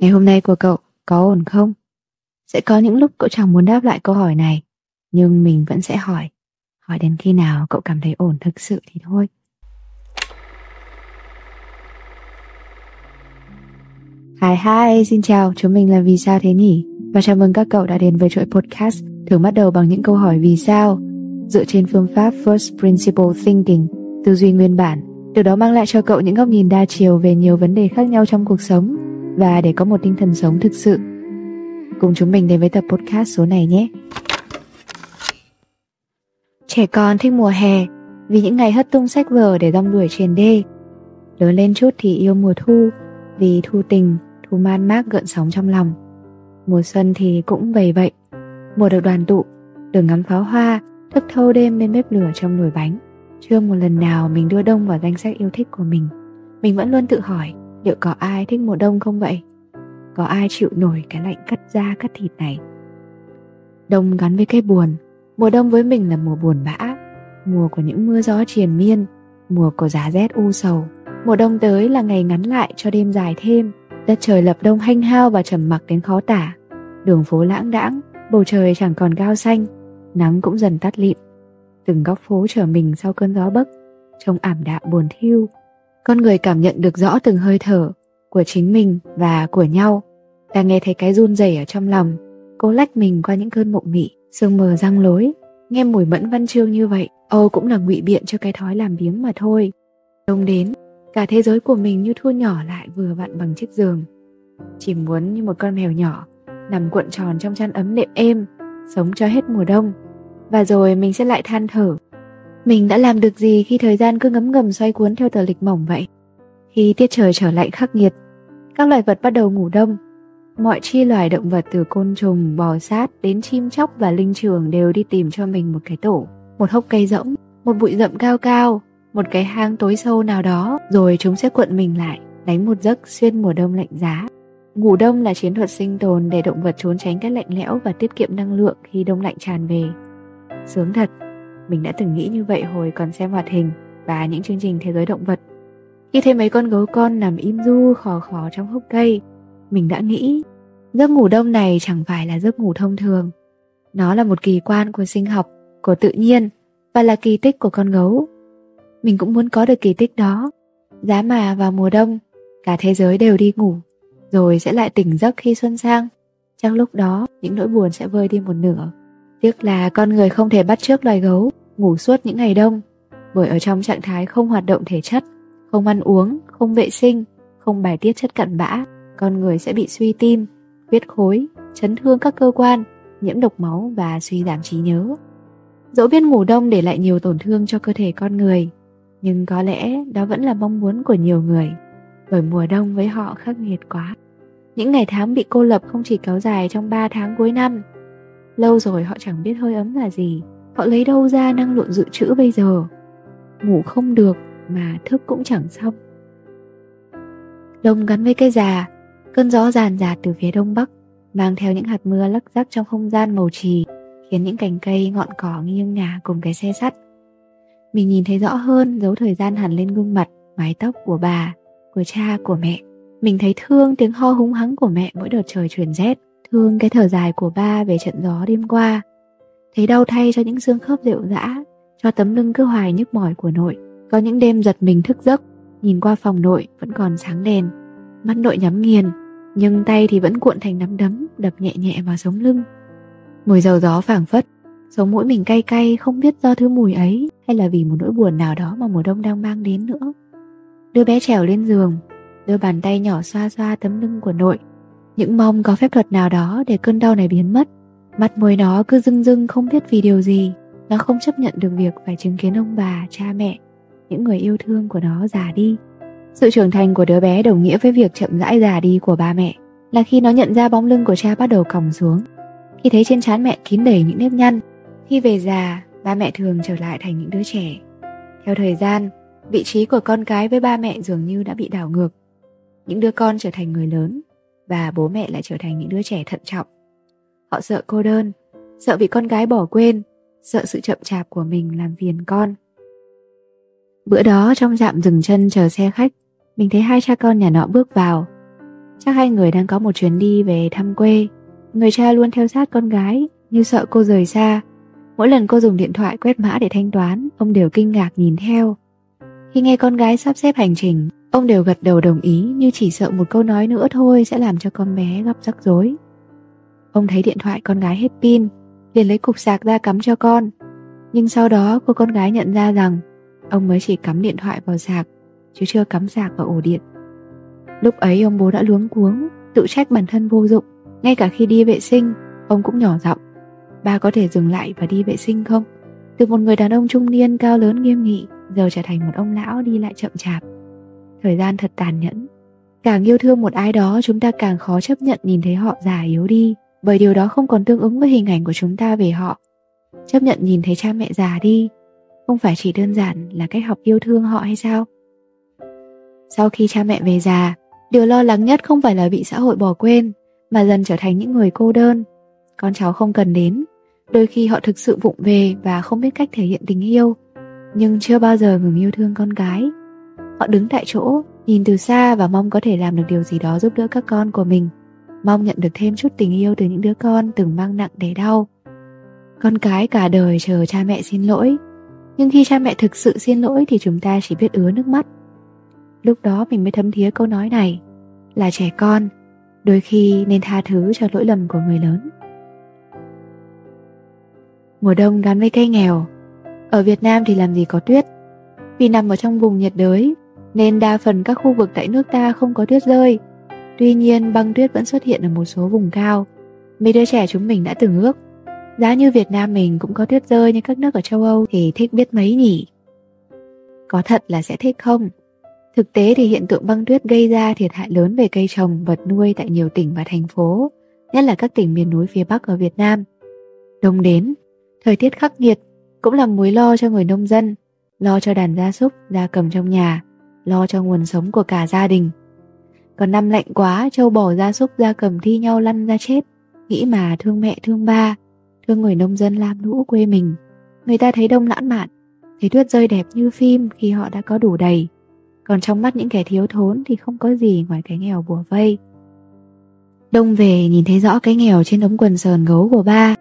Ngày hôm nay của cậu có ổn không? Sẽ có những lúc cậu chẳng muốn đáp lại câu hỏi này, nhưng mình vẫn sẽ hỏi. Hỏi đến khi nào cậu cảm thấy ổn thực sự thì thôi. Hi hi, xin chào, chúng mình là Vì sao thế nhỉ? Và chào mừng các cậu đã đến với chuỗi podcast thường bắt đầu bằng những câu hỏi vì sao dựa trên phương pháp First Principle Thinking, tư duy nguyên bản. Điều đó mang lại cho cậu những góc nhìn đa chiều về nhiều vấn đề khác nhau trong cuộc sống và để có một tinh thần sống thực sự. Cùng chúng mình đến với tập podcast số này nhé. Trẻ con thích mùa hè vì những ngày hất tung sách vở để rong đuổi trên đê. Lớn lên chút thì yêu mùa thu vì thu tình, thu man mác gợn sóng trong lòng. Mùa xuân thì cũng vậy vậy. Mùa được đoàn tụ, được ngắm pháo hoa, thức thâu đêm bên bếp lửa trong nồi bánh. Chưa một lần nào mình đưa đông vào danh sách yêu thích của mình. Mình vẫn luôn tự hỏi liệu có ai thích mùa đông không vậy? Có ai chịu nổi cái lạnh cắt da cắt thịt này? Đông gắn với cái buồn, mùa đông với mình là mùa buồn bã, mùa của những mưa gió triền miên, mùa của giá rét u sầu. Mùa đông tới là ngày ngắn lại cho đêm dài thêm, đất trời lập đông hanh hao và trầm mặc đến khó tả. Đường phố lãng đãng, bầu trời chẳng còn cao xanh, nắng cũng dần tắt lịm. Từng góc phố trở mình sau cơn gió bấc, trông ảm đạm buồn thiêu. Con người cảm nhận được rõ từng hơi thở của chính mình và của nhau. Ta nghe thấy cái run rẩy ở trong lòng, cố lách mình qua những cơn mộng mị, sương mờ răng lối. Nghe mùi mẫn văn chương như vậy, Âu cũng là ngụy biện cho cái thói làm biếng mà thôi. Đông đến, cả thế giới của mình như thu nhỏ lại vừa vặn bằng chiếc giường. Chỉ muốn như một con mèo nhỏ, nằm cuộn tròn trong chăn ấm nệm êm, sống cho hết mùa đông. Và rồi mình sẽ lại than thở. Mình đã làm được gì khi thời gian cứ ngấm ngầm xoay cuốn theo tờ lịch mỏng vậy? Khi tiết trời trở lạnh khắc nghiệt, các loài vật bắt đầu ngủ đông. Mọi chi loài động vật từ côn trùng, bò sát đến chim chóc và linh trường đều đi tìm cho mình một cái tổ, một hốc cây rỗng, một bụi rậm cao cao, một cái hang tối sâu nào đó, rồi chúng sẽ cuộn mình lại, đánh một giấc xuyên mùa đông lạnh giá. Ngủ đông là chiến thuật sinh tồn để động vật trốn tránh cái lạnh lẽo và tiết kiệm năng lượng khi đông lạnh tràn về. Sướng thật, mình đã từng nghĩ như vậy hồi còn xem hoạt hình và những chương trình thế giới động vật. Khi thấy mấy con gấu con nằm im du khò khò trong hốc cây, mình đã nghĩ giấc ngủ đông này chẳng phải là giấc ngủ thông thường. Nó là một kỳ quan của sinh học, của tự nhiên và là kỳ tích của con gấu. Mình cũng muốn có được kỳ tích đó. Giá mà vào mùa đông, cả thế giới đều đi ngủ, rồi sẽ lại tỉnh giấc khi xuân sang. Chắc lúc đó những nỗi buồn sẽ vơi đi một nửa. Tiếc là con người không thể bắt chước loài gấu ngủ suốt những ngày đông, bởi ở trong trạng thái không hoạt động thể chất không ăn uống, không vệ sinh, không bài tiết chất cặn bã, con người sẽ bị suy tim, huyết khối, chấn thương các cơ quan, nhiễm độc máu và suy giảm trí nhớ. Dẫu biết ngủ đông để lại nhiều tổn thương cho cơ thể con người, nhưng có lẽ đó vẫn là mong muốn của nhiều người, bởi mùa đông với họ khắc nghiệt quá. Những ngày tháng bị cô lập không chỉ kéo dài trong 3 tháng cuối năm. Lâu rồi họ chẳng biết hơi ấm là gì, họ lấy đâu ra năng lượng dự trữ bây giờ. Ngủ không được mà thức cũng chẳng xong. Đông gắn với cây già, cơn gió ràn rạt từ phía đông bắc, mang theo những hạt mưa lắc rắc trong không gian màu trì, khiến những cành cây ngọn cỏ nghiêng ngả cùng cái xe sắt. Mình nhìn thấy rõ hơn dấu thời gian hẳn lên gương mặt, mái tóc của bà, của cha, của mẹ. Mình thấy thương tiếng ho húng hắng của mẹ mỗi đợt trời chuyển rét, thương cái thở dài của ba về trận gió đêm qua. Thấy đau thay cho những xương khớp rệu rã, cho tấm lưng cứ hoài nhức mỏi của nội. Có những đêm giật mình thức giấc, nhìn qua phòng nội vẫn còn sáng đèn. Mắt nội nhắm nghiền, nhưng tay thì vẫn cuộn thành nắm đấm, đập nhẹ nhẹ vào sống lưng. Mùi dầu gió phảng phất, sống mũi mình cay cay không biết do thứ mùi ấy hay là vì một nỗi buồn nào đó mà mùa đông đang mang đến nữa. Đưa bé trèo lên giường, đưa bàn tay nhỏ xoa xoa tấm lưng của nội. Những mong có phép thuật nào đó để cơn đau này biến mất. Mặt mũi nó cứ rưng rưng không biết vì điều gì. Nó không chấp nhận được việc phải chứng kiến ông bà, cha mẹ những người yêu thương của nó già đi. Sự trưởng thành của đứa bé đồng nghĩa với việc chậm rãi già đi của ba mẹ, là khi nó nhận ra bóng lưng của cha bắt đầu còng xuống. Khi thấy trên trán mẹ kín đầy những nếp nhăn, khi về già, ba mẹ thường trở lại thành những đứa trẻ. Theo thời gian, vị trí của con cái với ba mẹ dường như đã bị đảo ngược. Những đứa con trở thành người lớn và bố mẹ lại trở thành những đứa trẻ thận trọng. Họ sợ cô đơn, sợ bị con gái bỏ quên, sợ sự chậm chạp của mình làm phiền con. Bữa đó trong trạm dừng chân chờ xe khách, mình thấy hai cha con nhà nọ bước vào. Chắc hai người đang có một chuyến đi về thăm quê Người cha luôn theo sát con gái Như sợ cô rời xa Mỗi lần cô dùng điện thoại quét mã để thanh toán Ông đều kinh ngạc nhìn theo Khi nghe con gái sắp xếp hành trình Ông đều gật đầu đồng ý Như chỉ sợ một câu nói nữa thôi Sẽ làm cho con bé gặp rắc rối Ông thấy điện thoại con gái hết pin, liền lấy cục sạc ra cắm cho con. Nhưng sau đó cô con gái nhận ra rằng Ông mới chỉ cắm điện thoại vào sạc, Chứ chưa cắm sạc vào ổ điện. Lúc ấy ông bố đã luống cuống, Tự trách bản thân vô dụng. Ngay cả khi đi vệ sinh, Ông cũng nhỏ giọng, Ba có thể dừng lại và đi vệ sinh không? Từ một người đàn ông trung niên cao lớn nghiêm nghị, Giờ trở thành một ông lão đi lại chậm chạp. Thời gian thật tàn nhẫn. Càng yêu thương một ai đó, chúng ta càng khó chấp nhận nhìn thấy họ già yếu đi. Bởi điều đó không còn tương ứng với hình ảnh của chúng ta về họ. Chấp nhận nhìn thấy cha mẹ già đi Không phải chỉ đơn giản là cách học yêu thương họ hay sao? Sau khi cha mẹ về già Điều lo lắng nhất không phải là bị xã hội bỏ quên Mà dần trở thành những người cô đơn. Con cháu không cần đến Đôi khi họ thực sự vụng về và không biết cách thể hiện tình yêu Nhưng chưa bao giờ ngừng yêu thương con cái. Họ đứng tại chỗ, nhìn từ xa và mong có thể làm được điều gì đó giúp đỡ các con của mình. Mong nhận được thêm chút tình yêu từ những đứa con từng mang nặng đầy đau. Con cái cả đời chờ cha mẹ xin lỗi, Nhưng khi cha mẹ thực sự xin lỗi thì chúng ta chỉ biết ứa nước mắt. Lúc đó mình mới thấm thía câu nói này, Là trẻ con, Đôi khi nên tha thứ cho lỗi lầm của người lớn. Mùa đông gắn với cây nghèo, Ở Việt Nam thì làm gì có tuyết. Vì nằm ở trong vùng nhiệt đới, Nên đa phần các khu vực tại nước ta không có tuyết rơi. Tuy nhiên băng tuyết vẫn xuất hiện ở một số vùng cao Mấy đứa trẻ chúng mình đã từng ước Giá như Việt Nam mình cũng có tuyết rơi như các nước ở châu Âu thì thích biết mấy nhỉ Có thật là sẽ thích không? Thực tế thì hiện tượng băng tuyết gây ra thiệt hại lớn về cây trồng, vật nuôi tại nhiều tỉnh và thành phố, nhất là các tỉnh miền núi phía Bắc ở Việt Nam. Đông đến, thời tiết khắc nghiệt cũng là mối lo cho người nông dân, lo cho đàn gia súc, gia cầm trong nhà, lo cho nguồn sống của cả gia đình. Còn năm lạnh quá, châu bò gia súc gia cầm thi nhau lăn ra chết, nghĩ mà thương mẹ thương ba, thương người nông dân lam lũ quê mình. Người ta thấy đông lãng mạn, thấy tuyết rơi đẹp như phim khi họ đã có đủ đầy còn trong mắt những kẻ thiếu thốn thì không có gì ngoài cái nghèo bùa vây. Đông về nhìn thấy rõ cái nghèo trên ống quần sờn gấu của ba,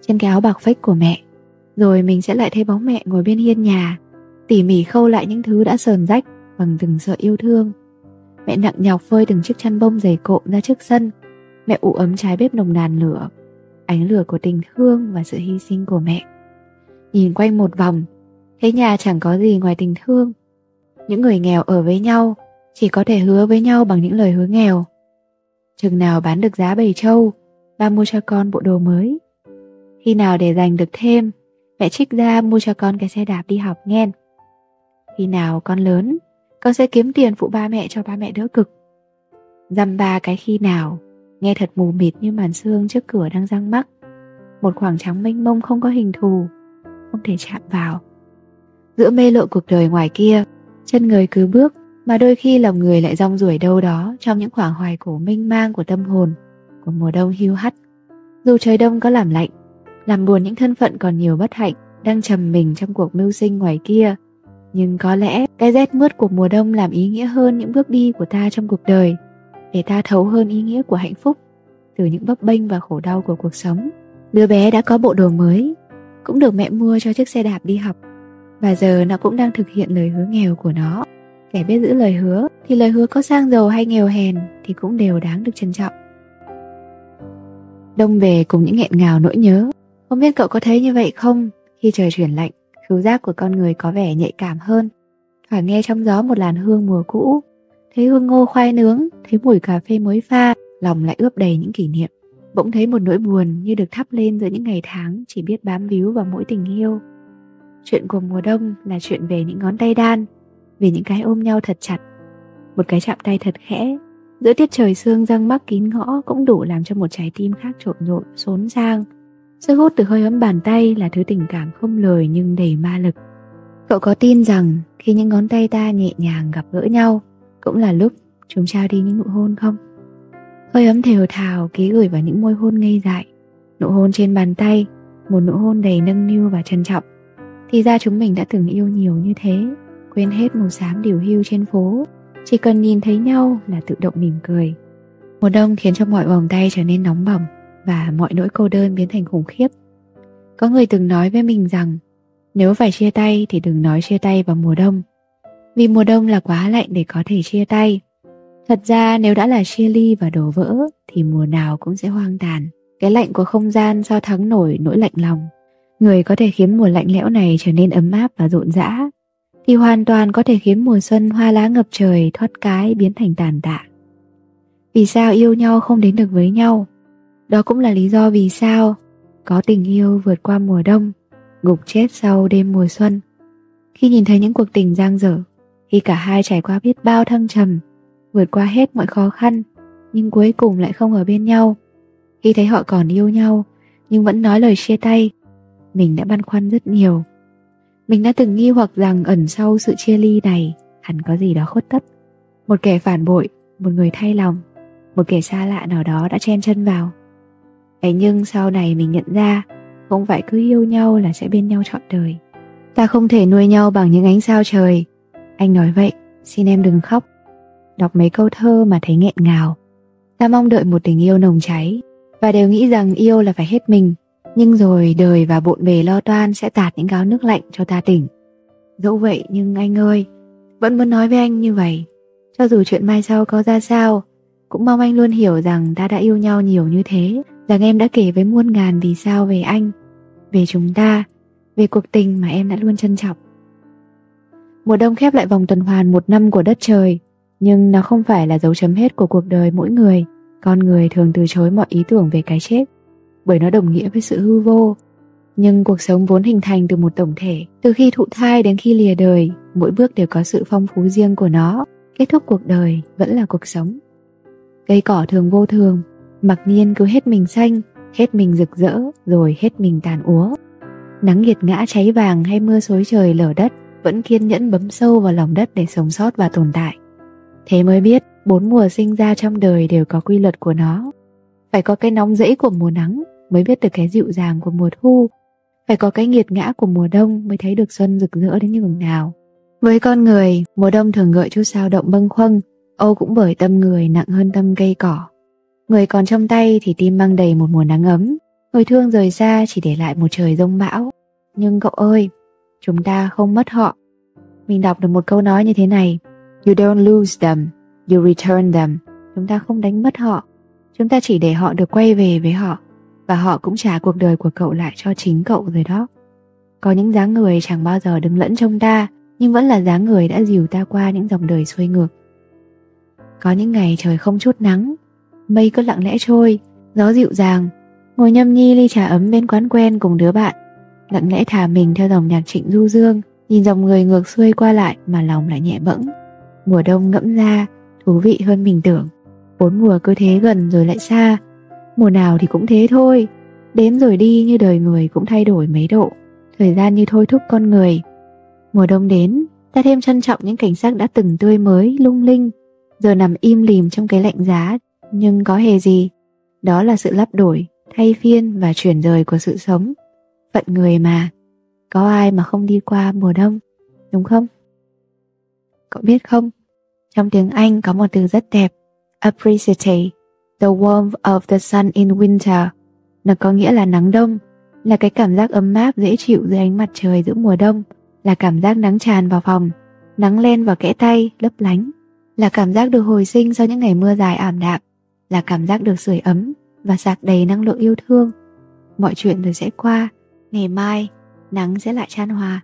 trên cái áo bạc phách của mẹ. Rồi mình sẽ lại thấy bóng mẹ ngồi bên hiên nhà, tỉ mỉ khâu lại những thứ đã sờn rách bằng từng sợi yêu thương. Mẹ nặng nhọc phơi từng chiếc chăn bông dày cộm ra trước sân. Mẹ ủ ấm trái bếp nồng nàn lửa, ánh lửa của tình thương và sự hy sinh của mẹ. Nhìn quanh một vòng, thấy nhà chẳng có gì ngoài tình thương những người nghèo ở với nhau chỉ có thể hứa với nhau bằng những lời hứa nghèo. Chừng nào bán được giá bầy trâu, ba mua cho con bộ đồ mới. Khi nào để dành được thêm, mẹ trích ra mua cho con cái xe đạp đi học nghe. Khi nào con lớn, con sẽ kiếm tiền phụ ba mẹ cho ba mẹ đỡ cực. Dăm ba cái khi nào, nghe thật mù mịt như màn xương trước cửa đang răng mắc. Một khoảng trắng mênh mông không có hình thù, không thể chạm vào. Giữa mê lộ cuộc đời ngoài kia, chân người cứ bước mà đôi khi lòng người lại rong ruổi đâu đó trong những khoảng hoài cổ mênh mang của tâm hồn của mùa đông hiu hắt dù trời đông có làm lạnh làm buồn những thân phận còn nhiều bất hạnh đang trầm mình trong cuộc mưu sinh ngoài kia nhưng có lẽ cái rét mướt của mùa đông làm ý nghĩa hơn những bước đi của ta trong cuộc đời, để ta thấu hơn ý nghĩa của hạnh phúc. Từ những bấp bênh và khổ đau của cuộc sống, đứa bé đã có bộ đồ mới, cũng được mẹ mua cho chiếc xe đạp đi học. Và giờ nó cũng đang thực hiện lời hứa nghèo của nó. Kẻ biết giữ lời hứa, Thì lời hứa có sang giàu hay nghèo hèn, Thì cũng đều đáng được trân trọng. Đông về cùng những nghẹn ngào nỗi nhớ. Không biết cậu có thấy như vậy không? Khi trời chuyển lạnh Khứu giác của con người có vẻ nhạy cảm hơn Thoảng nghe trong gió một làn hương mùa cũ Thấy hương ngô khoai nướng Thấy mùi cà phê mới pha Lòng lại ướp đầy những kỷ niệm Bỗng thấy một nỗi buồn như được thắp lên giữa những ngày tháng Chỉ biết bám víu vào mỗi tình yêu Chuyện của mùa đông là chuyện về những ngón tay đan, về những cái ôm nhau thật chặt. Một cái chạm tay thật khẽ, giữa tiết trời sương răng mắc kín ngõ cũng đủ làm cho một trái tim khác trộn rộn, xốn sang. Sức hút từ hơi ấm bàn tay là thứ tình cảm không lời nhưng đầy ma lực. Cậu có tin rằng khi những ngón tay ta nhẹ nhàng gặp gỡ nhau, cũng là lúc chúng trao đi những nụ hôn không? Hơi ấm thều thào ký gửi vào những môi hôn ngây dại, nụ hôn trên bàn tay, một nụ hôn đầy nâng niu và trân trọng. Thì ra chúng mình đã từng yêu nhiều như thế Quên hết màu xám điều hưu trên phố. Chỉ cần nhìn thấy nhau là tự động mỉm cười. Mùa đông khiến cho mọi vòng tay trở nên nóng bỏng và mọi nỗi cô đơn biến thành khủng khiếp. Có người từng nói với mình rằng, nếu phải chia tay thì đừng nói chia tay vào mùa đông. Vì mùa đông là quá lạnh để có thể chia tay. Thật ra nếu đã là chia ly và đổ vỡ thì mùa nào cũng sẽ hoang tàn. Cái lạnh của không gian sao thắng nổi nỗi lạnh lòng. Người có thể khiến mùa lạnh lẽo này trở nên ấm áp và rộn rã, thì hoàn toàn có thể khiến mùa xuân hoa lá ngập trời, thoát cái biến thành tàn tạ. Vì sao yêu nhau không đến được với nhau? Đó cũng là lý do vì sao có tình yêu vượt qua mùa đông, gục chết sau đêm mùa xuân. Khi nhìn thấy những cuộc tình giang dở, khi cả hai trải qua biết bao thăng trầm, vượt qua hết mọi khó khăn, nhưng cuối cùng lại không ở bên nhau. Khi thấy họ còn yêu nhau, nhưng vẫn nói lời chia tay, mình đã băn khoăn rất nhiều. Mình đã từng nghi hoặc rằng ẩn sau sự chia ly này hẳn có gì đó khuất tất. Một kẻ phản bội, một người thay lòng, một kẻ xa lạ nào đó đã chen chân vào. Ấy nhưng sau này mình nhận ra không phải cứ yêu nhau là sẽ bên nhau trọn đời. Ta không thể nuôi nhau bằng những ánh sao trời. Anh nói vậy, xin em đừng khóc. Đọc mấy câu thơ mà thấy nghẹn ngào. Ta mong đợi một tình yêu nồng cháy và đều nghĩ rằng yêu là phải hết mình. Nhưng rồi đời và bộn bề lo toan sẽ tạt những gáo nước lạnh cho ta tỉnh. Dẫu vậy nhưng anh ơi, vẫn muốn nói với anh như vậy. Cho dù chuyện mai sau có ra sao, cũng mong anh luôn hiểu rằng ta đã yêu nhau nhiều như thế rằng em đã kể với muôn ngàn vì sao về anh, về chúng ta, về cuộc tình mà em đã luôn trân trọng. Mùa đông khép lại vòng tuần hoàn một năm của đất trời, nhưng nó không phải là dấu chấm hết của cuộc đời mỗi người, con người thường từ chối mọi ý tưởng về cái chết, bởi nó đồng nghĩa với sự hư vô. Nhưng cuộc sống vốn hình thành từ một tổng thể, từ khi thụ thai đến khi lìa đời, mỗi bước đều có sự phong phú riêng của nó, kết thúc cuộc đời vẫn là cuộc sống. Cây cỏ thường vô thường mặc nhiên cứ hết mình xanh, hết mình rực rỡ, rồi hết mình tàn úa. Nắng nghiệt ngã cháy vàng hay mưa xối trời lở đất, vẫn kiên nhẫn bấm sâu vào lòng đất để sống sót và tồn tại. Thế mới biết, bốn mùa sinh ra trong đời đều có quy luật của nó. Phải có cái nóng rẫy của mùa nắng mới biết được cái dịu dàng của mùa thu. Phải có cái nghiệt ngã của mùa đông mới thấy được xuân rực rỡ đến nhường nào. Với con người, mùa đông thường gợi chút sao động bâng khuâng, âu cũng bởi tâm người nặng hơn tâm cây cỏ. Người còn trong tay thì tim mang đầy một mùa nắng ấm. Người thương rời xa chỉ để lại một trời rông bão. Nhưng cậu ơi, Chúng ta không mất họ. Mình đọc được một câu nói như thế này. You don't lose them, You return them. Chúng ta không đánh mất họ. Chúng ta chỉ để họ được quay về với họ. Và họ cũng trả cuộc đời của cậu lại cho chính cậu rồi đó. Có những dáng người chẳng bao giờ đứng lẫn trong ta, Nhưng vẫn là dáng người đã dìu ta qua những dòng đời xuôi ngược. Có những ngày trời không chút nắng mây cứ lặng lẽ trôi, gió dịu dàng, ngồi nhâm nhi ly trà ấm bên quán quen cùng đứa bạn, lặng lẽ thả mình theo dòng nhạc trịnh du dương, nhìn dòng người ngược xuôi qua lại mà lòng lại nhẹ bẫng. Mùa đông ngẫm ra, thú vị hơn mình tưởng. Bốn mùa cứ thế gần rồi lại xa, mùa nào thì cũng thế thôi, đến rồi đi như đời người cũng thay đổi mấy độ, thời gian như thôi thúc con người. Mùa đông đến, ta thêm trân trọng những cảnh sắc đã từng tươi mới, lung linh, giờ nằm im lìm trong cái lạnh giá nhưng có hề gì. Đó là sự lắp đổi, thay phiên và chuyển rời của sự sống. Phận người mà. Có ai mà không đi qua mùa đông, đúng không? Cậu biết không? Trong tiếng anh có một từ rất đẹp. Appreciate, the warmth of the sun in winter. Nó có nghĩa là nắng đông, là cái cảm giác ấm áp dễ chịu dưới ánh mặt trời giữa mùa đông, là cảm giác nắng tràn vào phòng, nắng len vào kẽ tay, lấp lánh, là cảm giác được hồi sinh sau những ngày mưa dài ảm đạm là cảm giác được sưởi ấm và sạc đầy năng lượng yêu thương. Mọi chuyện rồi sẽ qua, ngày mai nắng sẽ lại chan hòa.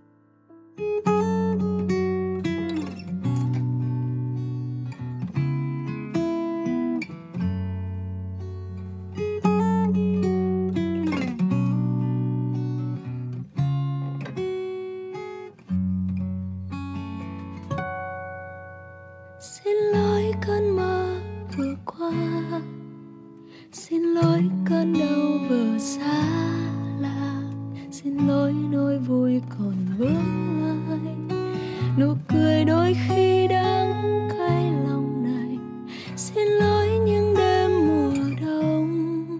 xin lỗi nỗi vui còn vướng ai? Nụ cười đôi khi đắng cay lòng này xin lỗi những đêm mùa đông.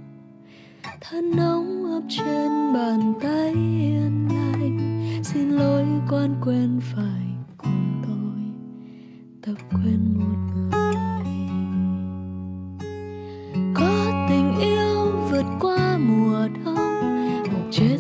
Thân nóng ấp trên bàn tay yên lành, xin lỗi con quên phải cùng tôi tập quên một người. Có tình yêu vượt qua mùa đông, một chết